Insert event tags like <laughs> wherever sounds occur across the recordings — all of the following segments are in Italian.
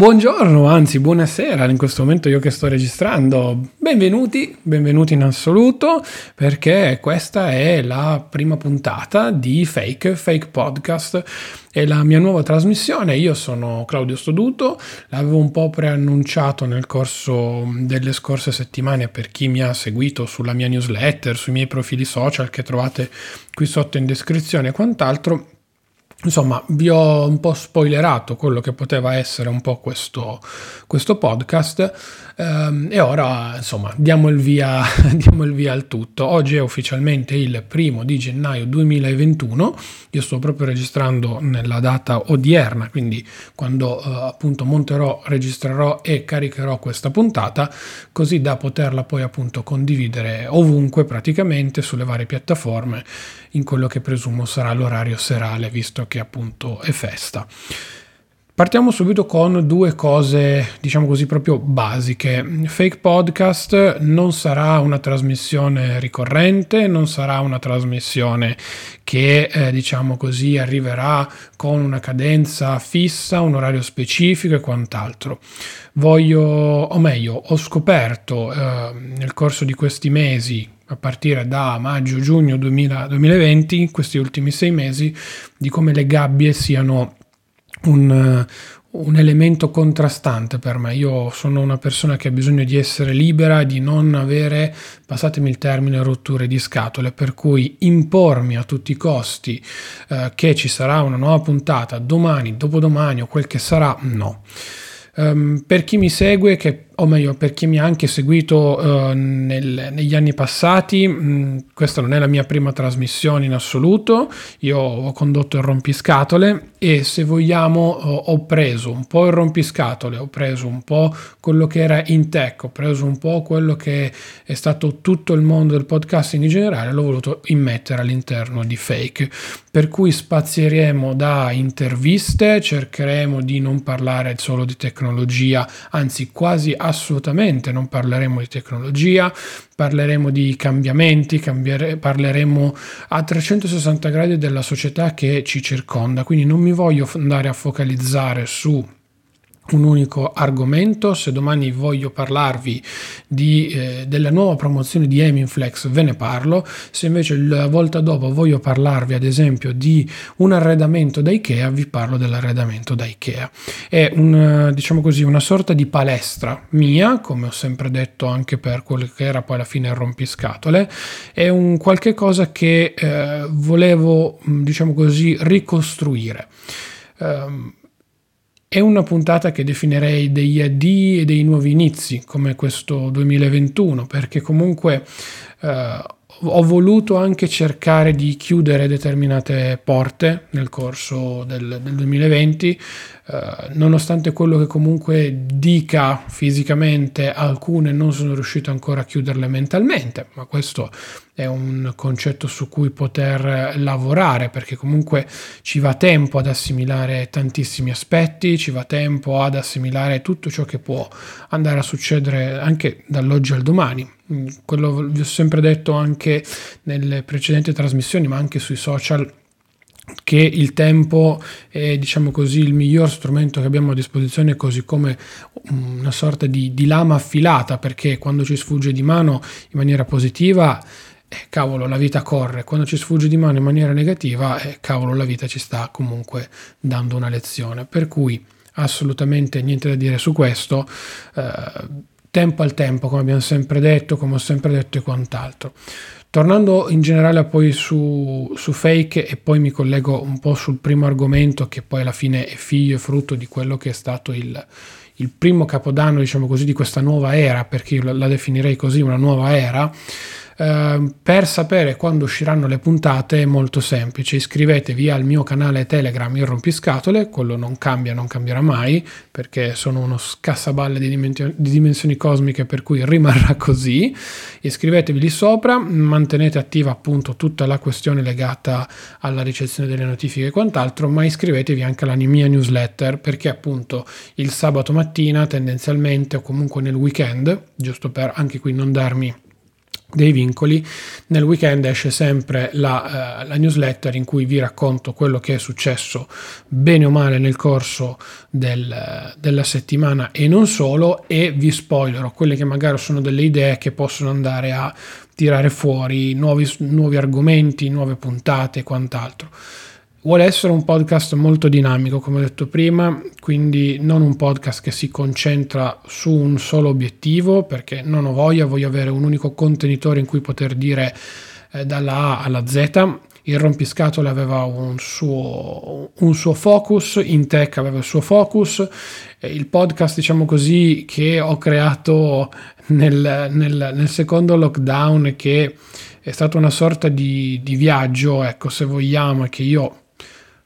Buongiorno, anzi buonasera, in questo momento io che sto registrando. Benvenuti, benvenuti in assoluto, perché questa è la prima puntata di Fake, Fake Podcast. È la mia nuova trasmissione, io sono Claudio Stoduto, l'avevo un po' preannunciato nel corso delle scorse settimane per chi mi ha seguito sulla mia newsletter, sui miei profili social che trovate qui sotto in descrizione e quant'altro Insomma, vi ho un po' spoilerato quello che poteva essere un po' questo, questo podcast ehm, e ora, insomma, diamo il, via, <laughs> diamo il via al tutto. Oggi è ufficialmente il primo di gennaio 2021, io sto proprio registrando nella data odierna, quindi quando eh, appunto monterò, registrerò e caricherò questa puntata, così da poterla poi appunto condividere ovunque praticamente sulle varie piattaforme in quello che presumo sarà l'orario serale, visto che appunto è festa. Partiamo subito con due cose, diciamo così, proprio basiche. Fake Podcast non sarà una trasmissione ricorrente, non sarà una trasmissione che, eh, diciamo così, arriverà con una cadenza fissa, un orario specifico e quant'altro. Voglio, o meglio, ho scoperto eh, nel corso di questi mesi a partire da maggio-giugno 2020, questi ultimi sei mesi, di come le gabbie siano un, un elemento contrastante per me. Io sono una persona che ha bisogno di essere libera, di non avere, passatemi il termine, rotture di scatole, per cui impormi a tutti i costi eh, che ci sarà una nuova puntata domani, dopodomani o quel che sarà, no. Um, per chi mi segue, che o meglio per chi mi ha anche seguito uh, nel, negli anni passati, mh, mm, questa non è la mia prima trasmissione in assoluto, io ho condotto il rompiscatole e se vogliamo uh, ho preso un po' il rompiscatole, ho preso un po' quello che era in tech, ho preso un po' quello che è stato tutto il mondo del podcasting in generale, l'ho voluto immettere all'interno di fake, per cui spazieremo da interviste, cercheremo di non parlare solo di tecnologia, anzi quasi a assolutamente non parleremo di tecnologia, parleremo di cambiamenti, cambiere, parleremo a 360 gradi della società che ci circonda, quindi non mi voglio andare a focalizzare su un unico argomento. Se domani voglio parlarvi di, eh, della nuova promozione di Eminflex, ve ne parlo. Se invece la volta dopo voglio parlarvi, ad esempio, di un arredamento da IKEA, vi parlo dell'arredamento da IKEA. È un, diciamo così, una sorta di palestra mia, come ho sempre detto anche per quello che era poi alla fine il rompiscatole. È un qualche cosa che eh, volevo, diciamo così, ricostruire. Um, è una puntata che definirei degli addii e dei nuovi inizi, come questo 2021, perché comunque eh, ho voluto anche cercare di chiudere determinate porte nel corso del, del 2020, eh, nonostante quello che comunque dica fisicamente, alcune non sono riuscito ancora a chiuderle mentalmente, ma questo è un concetto su cui poter lavorare perché comunque ci va tempo ad assimilare tantissimi aspetti, ci va tempo ad assimilare tutto ciò che può andare a succedere anche dall'oggi al domani. Quello vi ho sempre detto anche nelle precedenti trasmissioni, ma anche sui social che il tempo è diciamo così il miglior strumento che abbiamo a disposizione così come una sorta di, di lama affilata perché quando ci sfugge di mano in maniera positiva eh, cavolo la vita corre. Quando ci sfugge di mano in maniera negativa eh, cavolo la vita ci sta comunque dando una lezione. Per cui assolutamente niente da dire su questo. Eh, tempo al tempo come abbiamo sempre detto come ho sempre detto e quant'altro Tornando in generale poi su, su, fake e poi mi collego un po' sul primo argomento che poi alla fine è figlio e frutto di quello che è stato il, il primo capodanno, diciamo così, di questa nuova era, perché io la, la definirei così, una nuova era, Ehm, per sapere quando usciranno le puntate è molto semplice, iscrivetevi al mio canale Telegram Il Rompiscatole, quello non cambia, non cambierà mai perché sono uno scassaballe di, dimensioni, di dimensioni cosmiche per cui rimarrà così. Iscrivetevi lì sopra, mantenete attiva appunto tutta la questione legata alla ricezione delle notifiche e quant'altro, ma iscrivetevi anche alla mia newsletter perché appunto il sabato mattina tendenzialmente o comunque nel weekend, giusto per anche qui non darmi dei vincoli. Nel weekend esce sempre la, uh, la, newsletter in cui vi racconto quello che è successo bene o male nel corso del, della settimana e non solo e vi spoilerò quelle che magari sono delle idee che possono andare a tirare fuori nuovi, nuovi argomenti, nuove puntate e quant'altro. Vuole essere un podcast molto dinamico, come ho detto prima, quindi non un podcast che si concentra su un solo obiettivo, perché non ho voglia, voglio avere un unico contenitore in cui poter dire eh, dalla A alla Z. Il rompiscatole aveva un suo, un suo focus, in tech aveva il suo focus, il podcast, diciamo così, che ho creato nel, nel, nel secondo lockdown, che è stato una sorta di, di viaggio, ecco, se vogliamo, che io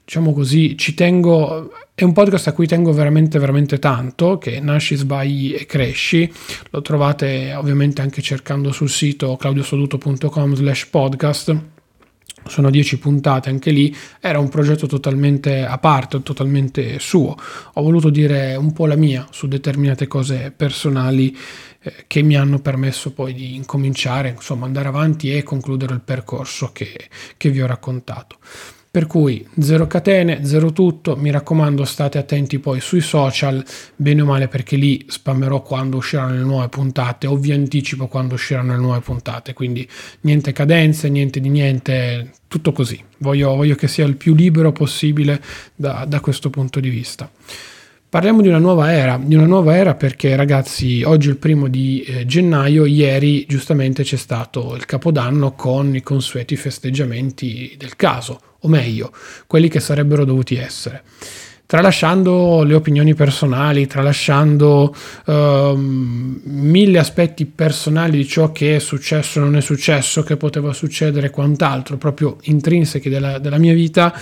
diciamo così, ci tengo, è un podcast a cui tengo veramente, veramente tanto, che nasci, sbagli e cresci, lo trovate ovviamente anche cercando sul sito claudiosoduto.com slash podcast, sono 10 puntate anche lì, era un progetto totalmente a parte, totalmente suo, ho voluto dire un po' la mia su determinate cose personali eh, che mi hanno permesso poi di incominciare, insomma andare avanti e concludere il percorso che, che vi ho raccontato. Per cui zero catene, zero tutto, mi raccomando state attenti poi sui social, bene o male perché lì spammerò quando usciranno le nuove puntate o vi anticipo quando usciranno le nuove puntate, quindi niente cadenze, niente di niente, tutto così. Voglio, voglio che sia il più libero possibile da, da questo punto di vista. Parliamo di una nuova era, di una nuova era perché ragazzi oggi è il primo di eh, gennaio, ieri giustamente c'è stato il capodanno con i consueti festeggiamenti del caso, o meglio, quelli che sarebbero dovuti essere tralasciando le opinioni personali, tralasciando uh, mille aspetti personali di ciò che è successo, non è successo, che poteva succedere, quant'altro, proprio intrinsechi della, della mia vita,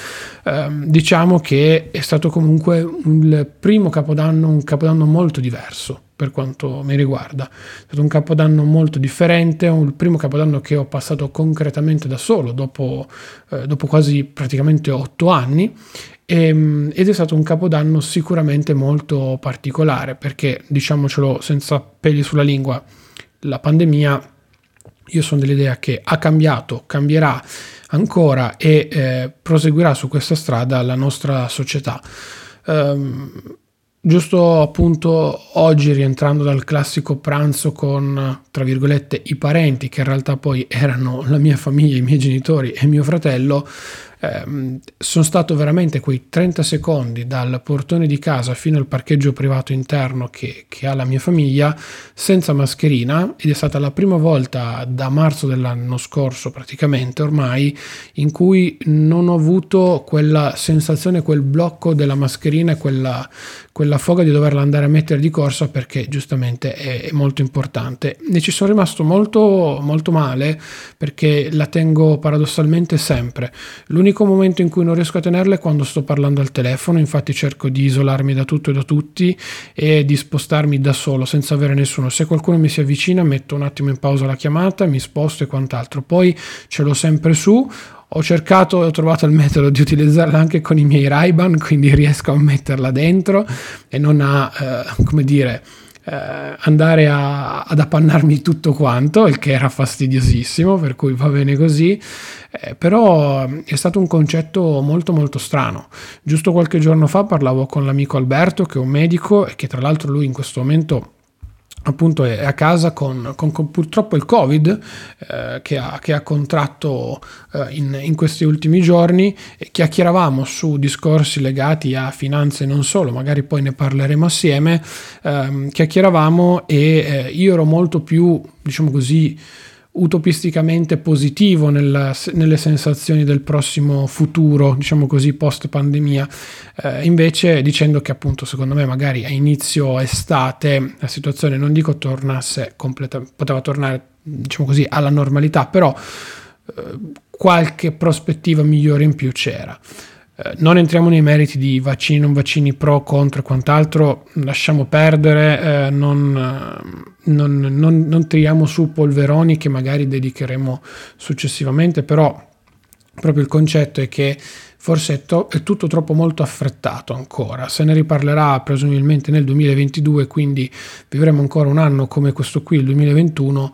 uh, diciamo che è stato comunque il primo capodanno, un capodanno molto diverso per quanto mi riguarda. È stato un capodanno molto differente, il primo capodanno che ho passato concretamente da solo dopo, eh, dopo quasi praticamente otto anni e, ehm, ed è stato un capodanno sicuramente molto particolare perché, diciamocelo senza peli sulla lingua, la pandemia, io sono dell'idea che ha cambiato, cambierà ancora e eh, proseguirà su questa strada la nostra società. Um, Giusto appunto oggi rientrando dal classico pranzo con, tra virgolette, i parenti, che in realtà poi erano la mia famiglia, i miei genitori e mio fratello, eh, sono stato veramente quei 30 secondi dal portone di casa fino al parcheggio privato interno che, che ha la mia famiglia senza mascherina ed è stata la prima volta da marzo dell'anno scorso praticamente ormai in cui non ho avuto quella sensazione, quel blocco della mascherina quella, quella foga di doverla andare a mettere di corsa perché giustamente è, molto importante. E ci sono rimasto molto, molto male perché la tengo paradossalmente sempre. L'unica L'unico momento in cui non riesco a tenerla è quando sto parlando al telefono, infatti cerco di isolarmi da tutto e da tutti e di spostarmi da solo senza avere nessuno. Se qualcuno mi si avvicina metto un attimo in pausa la chiamata, mi sposto e quant'altro. Poi ce l'ho sempre su. Ho cercato e ho trovato il metodo di utilizzarla anche con i miei Ray-Ban, quindi riesco a metterla dentro e non a, eh, come dire, eh, andare a, ad appannarmi tutto quanto, il che era fastidiosissimo, per cui va bene così. Eh, però è stato un concetto molto molto strano. Giusto qualche giorno fa parlavo con l'amico Alberto, che è un medico e che tra l'altro lui in questo momento appunto è a casa con, con, con purtroppo il covid eh, che, ha, che, ha, contratto eh, in, in, questi ultimi giorni e chiacchieravamo su discorsi legati a finanze e non solo magari poi ne parleremo assieme eh, chiacchieravamo e eh, io ero molto più diciamo così utopisticamente positivo nella, nelle sensazioni del prossimo futuro, diciamo così, post pandemia, eh, invece dicendo che appunto secondo me magari a inizio estate la situazione non dico tornasse completamente, poteva tornare diciamo così alla normalità, però eh, qualche prospettiva migliore in più c'era. Eh, non entriamo nei meriti di vaccini, non vaccini, pro, contro e quant'altro, lasciamo perdere, eh, non, eh, non, non, non tiriamo su polveroni che magari dedicheremo successivamente, però proprio il concetto è che forse è, to- è, tutto troppo molto affrettato ancora. Se ne riparlerà presumibilmente nel 2022, quindi vivremo ancora un anno come questo qui, il 2021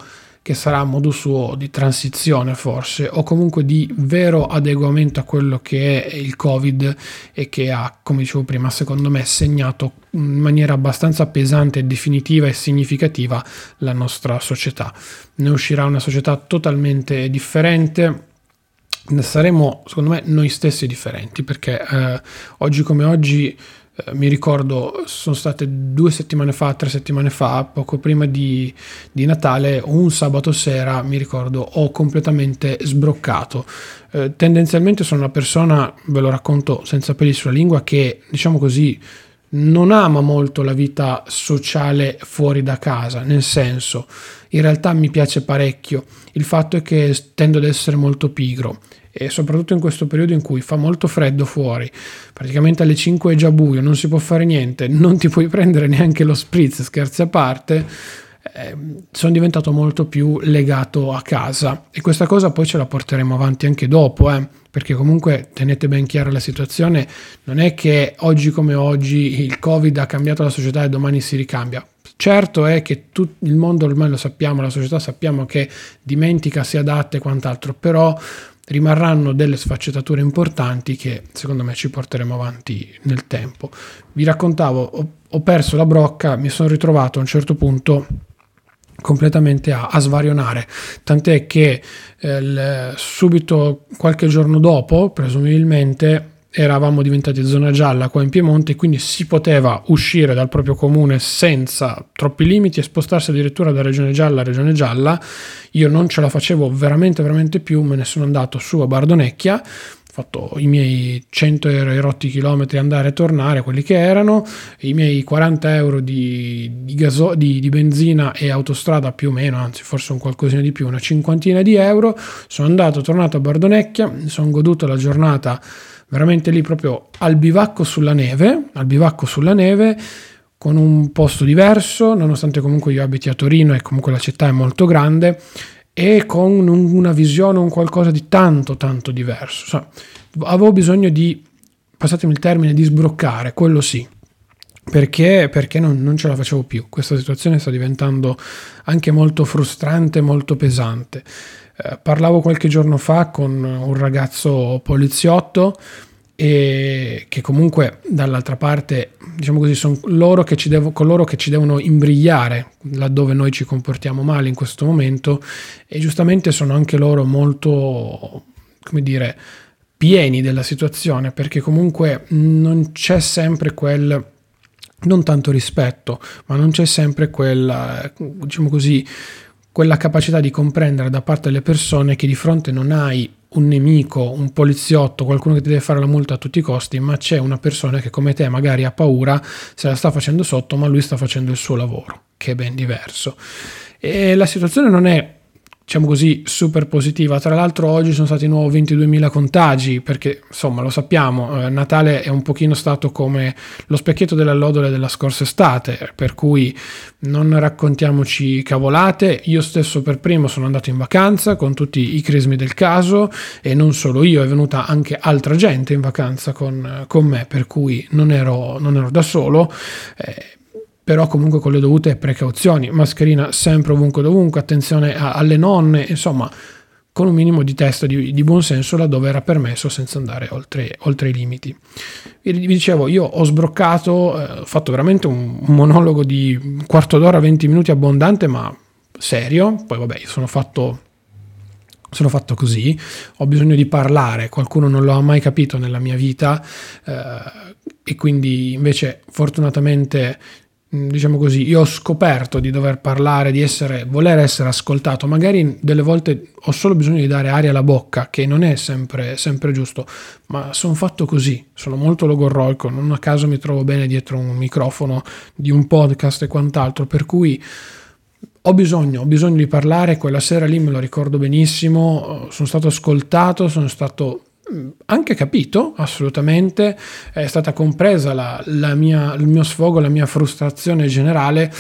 che sarà a modo suo di transizione forse, o comunque di vero adeguamento a quello che è il Covid e che ha, come dicevo prima, secondo me segnato in maniera abbastanza pesante, definitiva e significativa la nostra società. Ne uscirà una società totalmente differente saremo secondo me noi stessi differenti perché eh, oggi come oggi eh, mi ricordo sono state due settimane fa, tre settimane fa, poco prima di, di Natale, un sabato sera mi ricordo ho completamente sbroccato. Eh, tendenzialmente sono una persona, ve lo racconto senza peli sulla lingua, che diciamo così non ama molto la vita sociale fuori da casa, nel senso, in realtà mi piace parecchio. Il fatto è che tendo ad essere molto pigro e soprattutto in questo periodo in cui fa molto freddo fuori, praticamente alle 5 è già buio, non si può fare niente, non ti puoi prendere neanche lo spritz, scherzi a parte, eh, sono diventato molto più legato a casa e questa cosa poi ce la porteremo avanti anche dopo, eh, perché comunque tenete ben chiara la situazione, non è che oggi come oggi il Covid ha cambiato la società e domani si ricambia. Certo è che tutto il mondo ormai lo sappiamo, la società sappiamo che dimentica, si adatta e quant'altro, però rimarranno delle sfaccettature importanti che secondo me ci porteremo avanti nel tempo. Vi raccontavo, ho, ho perso la brocca, mi sono ritrovato a un certo punto completamente a, a svarionare, tant'è che eh, subito qualche giorno dopo, presumibilmente, eravamo diventati zona gialla qua in Piemonte, quindi si poteva uscire dal proprio comune senza troppi limiti e spostarsi addirittura da regione gialla a regione gialla. Io non ce la facevo veramente, veramente più, me ne sono andato su a Bardonecchia, ho fatto i miei 100 euro e rotti chilometri andare e tornare, quelli che erano, i miei 40 euro di, di, gaso- di, di benzina e autostrada più o meno, anzi forse un qualcosina di più, una cinquantina di euro. Sono andato, tornato a Bardonecchia, sono goduto la giornata veramente lì proprio al bivacco sulla neve, al bivacco sulla neve, con un posto diverso, nonostante comunque io abiti a Torino e comunque la città è molto grande, e con una visione, un qualcosa di tanto tanto diverso. So, avevo bisogno di, passatemi il termine, di sbroccare, quello sì. Perché, perché non, non ce la facevo più. Questa situazione sta diventando anche molto frustrante, molto pesante. Eh, parlavo qualche giorno fa con un ragazzo poliziotto e che comunque dall'altra parte, diciamo così, sono loro che ci devo, coloro che ci devono imbrigliare laddove noi ci comportiamo male in questo momento e giustamente sono anche loro molto, come dire, pieni della situazione perché comunque non c'è sempre quel non tanto rispetto, ma non c'è sempre quel, diciamo così, quella capacità di comprendere da parte delle persone che di fronte non hai un nemico, un poliziotto, qualcuno che ti deve fare la multa a tutti i costi, ma c'è una persona che come te magari ha paura, se la sta facendo sotto, ma lui sta facendo il suo lavoro, che è ben diverso. E la situazione non è diciamo così, super positiva. Tra l'altro oggi sono stati nuovi 22.000 contagi, perché insomma lo sappiamo, eh, Natale è un pochino stato come lo specchietto delle allodole della scorsa estate, per cui non raccontiamoci cavolate. Io stesso per primo sono andato in vacanza con tutti i crismi del caso e non solo io, è venuta anche altra gente in vacanza con, con me, per cui non ero, non ero da solo. Eh, però comunque con le dovute precauzioni, mascherina sempre ovunque dovunque, attenzione a, alle nonne, insomma con un minimo di testa di, di buonsenso laddove era permesso senza andare oltre, oltre i limiti. Vi, dicevo, io ho sbroccato, eh, ho fatto veramente un, un monologo di un quarto d'ora, 20 minuti abbondante, ma serio, poi vabbè, sono fatto sono fatto così, ho bisogno di parlare, qualcuno non lo ha mai capito nella mia vita eh, e quindi invece fortunatamente diciamo così, io ho scoperto di dover parlare, di essere, voler essere ascoltato, magari delle volte ho solo bisogno di dare aria alla bocca, che non è sempre, sempre giusto, ma sono fatto così, sono molto logorroico, non a caso mi trovo bene dietro un microfono di un podcast e quant'altro, per cui ho bisogno, ho bisogno di parlare, quella sera lì me lo ricordo benissimo, sono stato ascoltato, sono stato anche capito assolutamente, è stata compresa la, la mia, il mio sfogo, la mia frustrazione generale,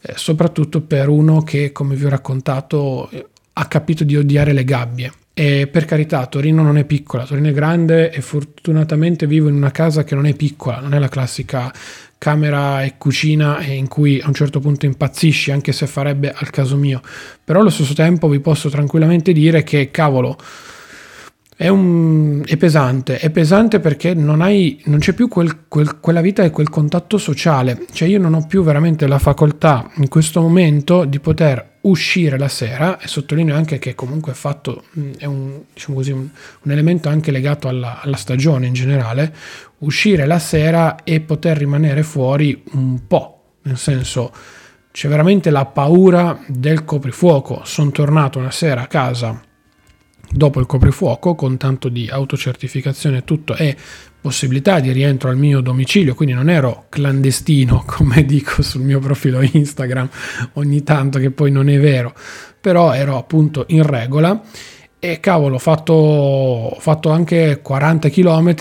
eh, soprattutto per uno che, come vi ho raccontato, ha capito di odiare le gabbie. E per carità, Torino non è piccola, Torino è grande e fortunatamente vivo in una casa che non è piccola, non è la classica camera e cucina in cui a un certo punto impazzisci, anche se farebbe al caso mio. Però allo stesso tempo vi posso tranquillamente dire che, cavolo, è, un, è, pesante, è pesante perché non, hai, non c'è più quel, quel, quella vita e quel contatto sociale, cioè io non ho più veramente la facoltà in questo momento di poter uscire la sera e sottolineo anche che comunque è fatto, è un, diciamo così, un, un elemento anche legato alla, alla stagione in generale, uscire la sera e poter rimanere fuori un po', nel senso c'è veramente la paura del coprifuoco, sono tornato una sera a casa dopo il coprifuoco con tanto di autocertificazione e tutto e possibilità di rientro al mio domicilio, quindi non ero clandestino <laughs> come dico sul mio profilo Instagram ogni tanto che poi non è vero, però ero appunto in regola. E cavolo ho fatto, fatto anche 40 km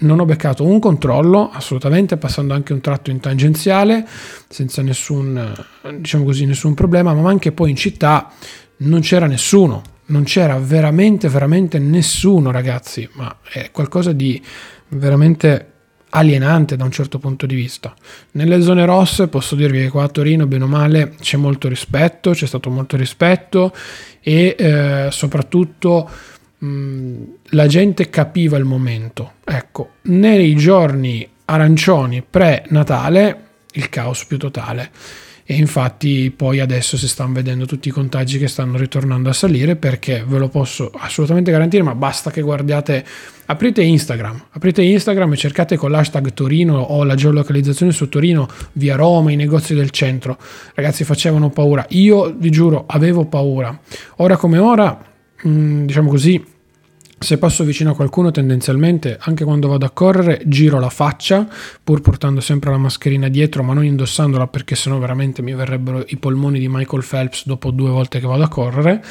non ho beccato un controllo assolutamente passando anche un tratto in tangenziale senza nessun diciamo così nessun problema ma anche poi in città non c'era nessuno non c'era veramente, veramente nessuno, ragazzi, ma è qualcosa di veramente alienante da un certo punto di vista. Nelle zone rosse posso dirvi che qua a Torino, bene o male, c'è molto rispetto, c'è stato molto rispetto e eh, soprattutto mh, la gente capiva il momento. Ecco, nei giorni arancioni pre-Natale, il caos più totale e infatti poi adesso si stanno vedendo tutti i contagi che stanno ritornando a salire perché ve lo posso assolutamente garantire, ma basta che guardiate, aprite Instagram, aprite Instagram e cercate con l'hashtag Torino o la geolocalizzazione su Torino, via Roma, i negozi del centro. Ragazzi facevano paura, io vi giuro avevo paura. Ora come ora, mm, diciamo così, se passo vicino a qualcuno, tendenzialmente, anche quando vado a correre, giro la faccia, pur portando sempre la mascherina dietro, ma non indossandola perché sennò veramente mi verrebbero i polmoni di Michael Phelps dopo due volte che vado a correre.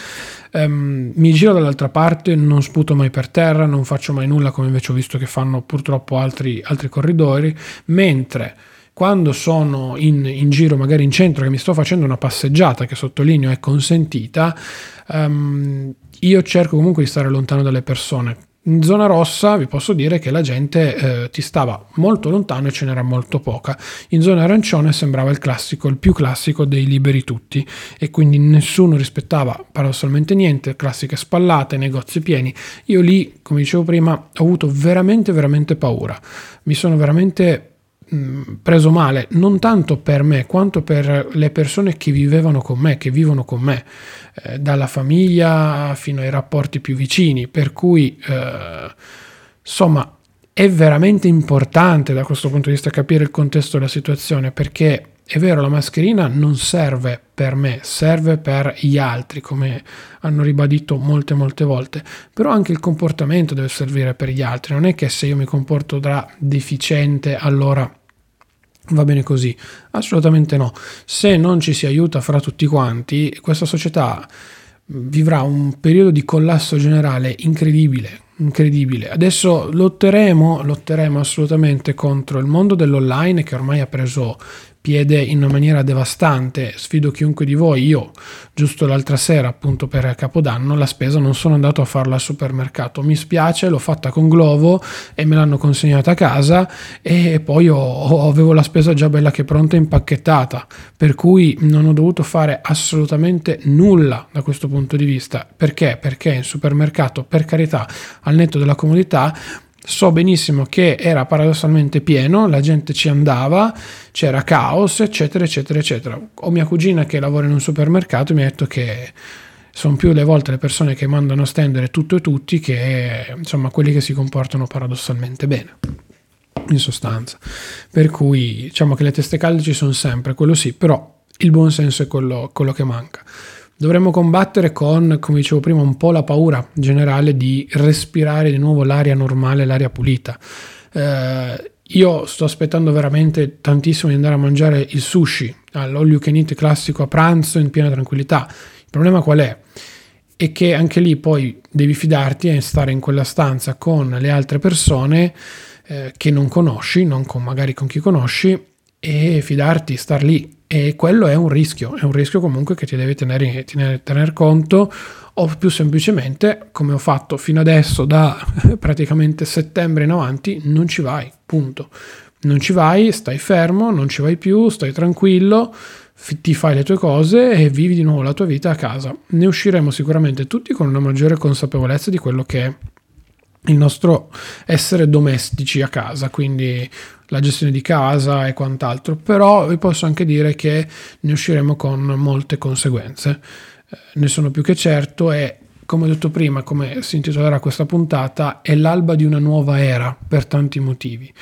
Um, mi giro dall'altra parte, non sputo mai per terra, non faccio mai nulla come invece ho visto che fanno purtroppo altri, altri corridori, mentre quando sono in, in, giro, magari in centro, che mi sto facendo una passeggiata, che sottolineo è consentita, um, io cerco comunque di stare lontano dalle persone. In zona rossa vi posso dire che la gente eh, ti stava molto lontano e ce n'era molto poca. In zona arancione sembrava il classico, il più classico dei liberi tutti e quindi nessuno rispettava paradossalmente niente, classiche spallate, negozi pieni. Io lì, come dicevo prima, ho avuto veramente veramente paura. Mi sono veramente preso male, non tanto per me quanto per le persone che vivevano con me, che vivono con me, eh, dalla famiglia fino ai rapporti più vicini, per cui eh, insomma è veramente importante da questo punto di vista capire il contesto della situazione perché è vero la mascherina non serve per me, serve per gli altri come hanno ribadito molte molte volte, però anche il comportamento deve servire per gli altri, non è che se io mi comporto da deficiente allora Va bene così? Assolutamente no. Se non ci si aiuta fra tutti quanti, questa società vivrà un periodo di collasso generale incredibile, incredibile. Adesso lotteremo, lotteremo assolutamente contro il mondo dell'online che ormai ha preso piede in una maniera devastante. Sfido chiunque di voi, io giusto l'altra sera, appunto per Capodanno, la spesa non sono andato a farla al supermercato. Mi spiace, l'ho fatta con Glovo e me l'hanno consegnata a casa e poi ho, ho, avevo la spesa già bella che pronta e impacchettata, per cui non ho dovuto fare assolutamente nulla da questo punto di vista. Perché? Perché in supermercato, per carità, al netto della comodità, so benissimo che era paradossalmente pieno, la gente ci andava, c'era caos, eccetera, eccetera, eccetera. Ho mia cugina che lavora in un supermercato e mi ha detto che sono più le volte le persone che mandano a stendere tutto e tutti che insomma quelli che si comportano paradossalmente bene in sostanza per cui diciamo che le teste calde ci sono sempre quello sì però il buon senso è quello, quello che manca Dovremmo combattere con, come dicevo prima, un po' la paura generale di respirare di nuovo l'aria normale, l'aria pulita. Eh, io sto aspettando veramente tantissimo di andare a mangiare il sushi all'all you can eat classico a pranzo in piena tranquillità. Il problema qual è? È che anche lì poi devi fidarti e stare in quella stanza con le altre persone eh, che non conosci, non con, magari con chi conosci, e fidarti, star lì E quello è un rischio, è un rischio comunque che ti devi tenere, tenere, tener conto o più semplicemente, come ho fatto fino adesso da <laughs> praticamente settembre in avanti, non ci vai, punto. Non ci vai, stai fermo, non ci vai più, stai tranquillo, ti fai le tue cose e vivi di nuovo la tua vita a casa. Ne usciremo sicuramente tutti con una maggiore consapevolezza di quello che è il nostro essere domestici a casa, quindi la gestione di casa e quant'altro, però vi posso anche dire che ne usciremo con molte conseguenze. Eh, ne sono più che certo e come ho detto prima, come si intitolerà questa puntata, è l'alba di una nuova era per tanti motivi.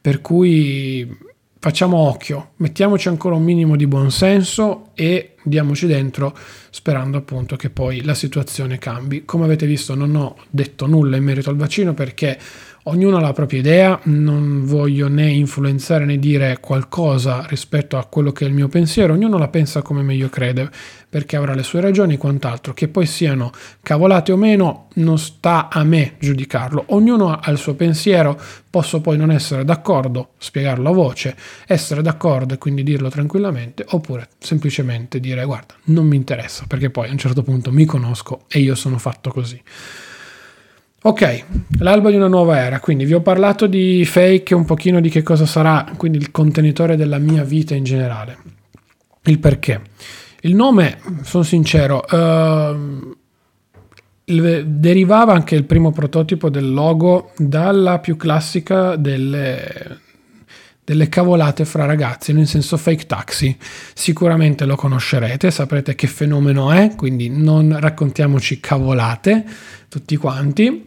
Per cui facciamo occhio, mettiamoci ancora un minimo di buonsenso e diamoci dentro sperando appunto che poi la situazione cambi. Come avete visto non ho detto nulla in merito al vaccino perché Ognuno ha la propria idea, non voglio né influenzare né dire qualcosa rispetto a quello che è il mio pensiero, ognuno la pensa come meglio crede, perché avrà le sue ragioni e quant'altro, che poi siano cavolate o meno, non sta a me giudicarlo, ognuno ha il suo pensiero, posso poi non essere d'accordo, spiegarlo a voce, essere d'accordo e quindi dirlo tranquillamente, oppure semplicemente dire guarda, non mi interessa, perché poi a un certo punto mi conosco e io sono fatto così. Ok, l'alba di una nuova era, quindi vi ho parlato di fake, un pochino di che cosa sarà, quindi il contenitore della mia vita in generale. Il perché. Il nome, sono sincero, uh, derivava anche il primo prototipo del logo dalla più classica delle, delle cavolate fra ragazzi, nel senso fake taxi. Sicuramente lo conoscerete, saprete che fenomeno è, quindi non raccontiamoci cavolate tutti quanti.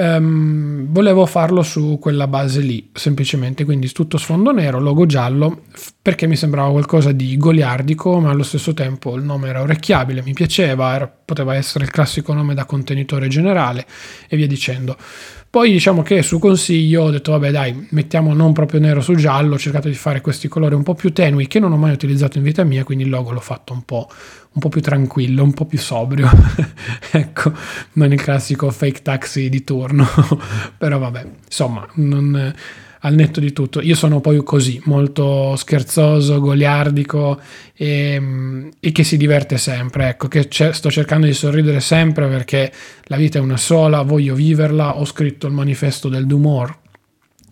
Um, volevo farlo su quella base lì, semplicemente, quindi tutto sfondo nero, logo giallo, perché mi sembrava qualcosa di goliardico, ma allo stesso tempo il nome era orecchiabile, mi piaceva, era, poteva essere il classico nome da contenitore generale e via dicendo. Poi diciamo che su consiglio ho detto vabbè dai, mettiamo non proprio nero su giallo, ho cercato di fare questi colori un po' più tenui che non ho mai utilizzato in vita mia, quindi il logo l'ho fatto un po', un po più tranquillo, un po' più sobrio, <laughs> ecco, non il classico fake taxi di turno, <laughs> però vabbè, insomma, non al netto di tutto. Io sono poi così, molto scherzoso, goliardico e, e che si diverte sempre. Ecco, che sto cercando di sorridere sempre perché la vita è una sola, voglio viverla. Ho scritto il manifesto del Dumor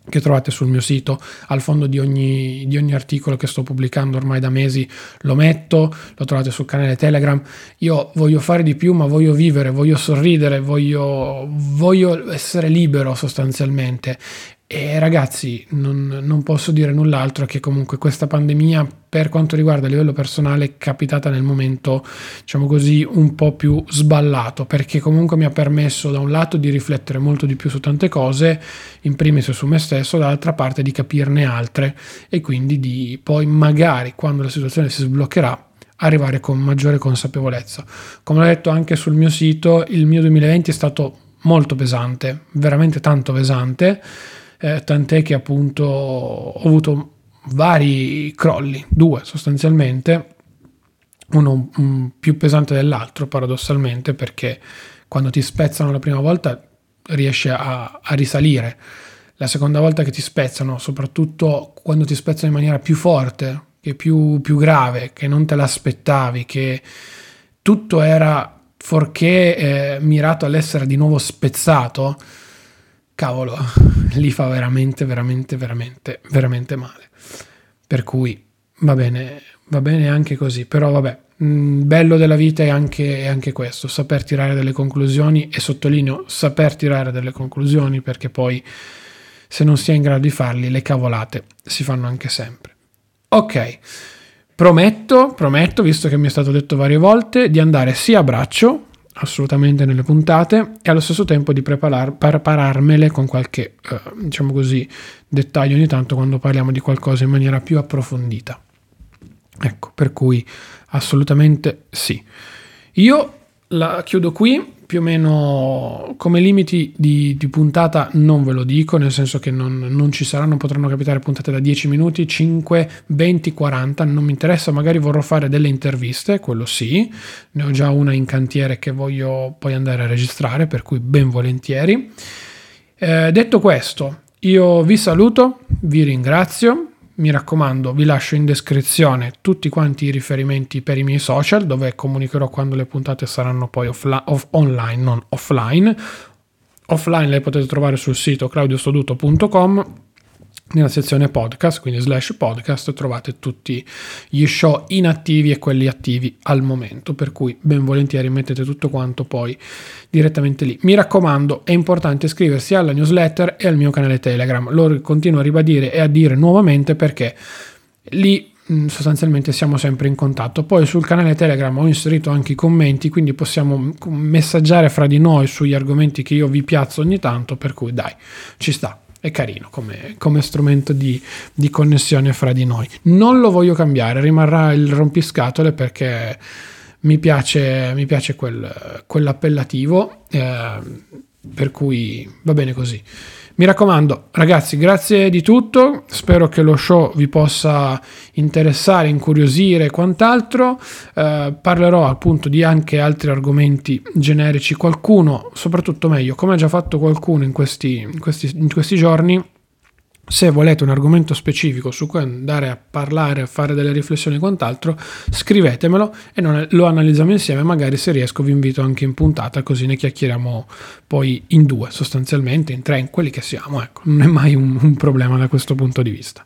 che trovate sul mio sito, al fondo di ogni, di ogni, articolo che sto pubblicando ormai da mesi lo metto, lo trovate sul canale Telegram. Io voglio fare di più, ma voglio vivere, voglio sorridere, voglio, voglio essere libero sostanzialmente e ragazzi, non, non, posso dire null'altro che comunque questa pandemia, per quanto riguarda il livello personale, è capitata nel momento, diciamo così, un po' più sballato, perché comunque mi ha permesso da un lato di riflettere molto di più su tante cose, in primis su me stesso, dall'altra parte di capirne altre e quindi di poi magari quando la situazione si sbloccherà arrivare con maggiore consapevolezza. Come ho detto anche sul mio sito, il mio 2020 è stato molto pesante, veramente tanto pesante eh, tant'è che appunto ho avuto vari crolli, due sostanzialmente, uno um, più pesante dell'altro paradossalmente perché quando ti spezzano la prima volta riesci a, a risalire, la seconda volta che ti spezzano, soprattutto quando ti spezzano in maniera più forte, che più, più grave, che non te l'aspettavi, che tutto era forché eh, mirato all'essere di nuovo spezzato, cavolo, <laughs> li fa veramente, veramente, veramente, veramente male. Per cui va bene, va bene anche così, però vabbè, il mm, bello della vita è anche, è anche questo, saper tirare delle conclusioni e sottolineo saper tirare delle conclusioni perché poi se non si è in grado di farli le cavolate si fanno anche sempre. Ok, prometto, prometto, visto che mi è stato detto varie volte, di andare sia a braccio assolutamente nelle puntate e allo stesso tempo di preparar, prepararmele con qualche, eh, diciamo così, dettaglio ogni tanto quando parliamo di qualcosa in maniera più approfondita. Ecco, per cui assolutamente sì. Io la chiudo qui più o meno come limiti di, di, puntata non ve lo dico, nel senso che non, non, ci saranno, potranno capitare puntate da 10 minuti, 5, 20, 40, non mi interessa, magari vorrò fare delle interviste, quello sì, ne ho già una in cantiere che voglio poi andare a registrare, per cui ben volentieri. Eh, detto questo, io vi saluto, vi ringrazio, mi raccomando, vi lascio in descrizione tutti quanti i riferimenti per i miei social, dove comunicherò quando le puntate saranno poi offla- off- online, non offline. Offline le potete trovare sul sito claudiostoduto.com nella sezione podcast, quindi slash podcast, trovate tutti gli show inattivi e quelli attivi al momento, per cui ben volentieri mettete tutto quanto poi direttamente lì. Mi raccomando, è importante iscriversi alla newsletter e al mio canale Telegram, lo continuo a ribadire e a dire nuovamente perché lì mm, sostanzialmente siamo sempre in contatto. Poi sul canale Telegram ho inserito anche i commenti, quindi possiamo messaggiare fra di noi sugli argomenti che io vi piazzo ogni tanto, per cui dai, ci sta è carino come, come strumento di, di, connessione fra di noi. Non lo voglio cambiare, rimarrà il rompiscatole perché mi piace, mi piace quel, quell'appellativo, eh, per cui va bene così. Mi raccomando, ragazzi, grazie di tutto. Spero che lo show vi possa interessare, incuriosire e quant'altro. Eh, parlerò appunto di anche altri argomenti generici. Qualcuno, soprattutto meglio, come ha già fatto qualcuno in questi, in questi, in questi giorni, se volete un argomento specifico su cui andare a parlare, a fare delle riflessioni e quant'altro, scrivetemelo e lo analizziamo insieme. Magari se riesco vi invito anche in puntata, così ne chiacchieriamo poi in due, sostanzialmente, in tre, in quelli che siamo. Ecco, non è mai un, un problema da questo punto di vista.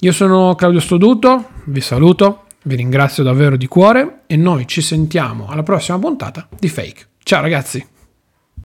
Io sono Claudio Stoduto, vi saluto, vi ringrazio davvero di cuore e noi ci sentiamo alla prossima puntata di Fake. Ciao ragazzi!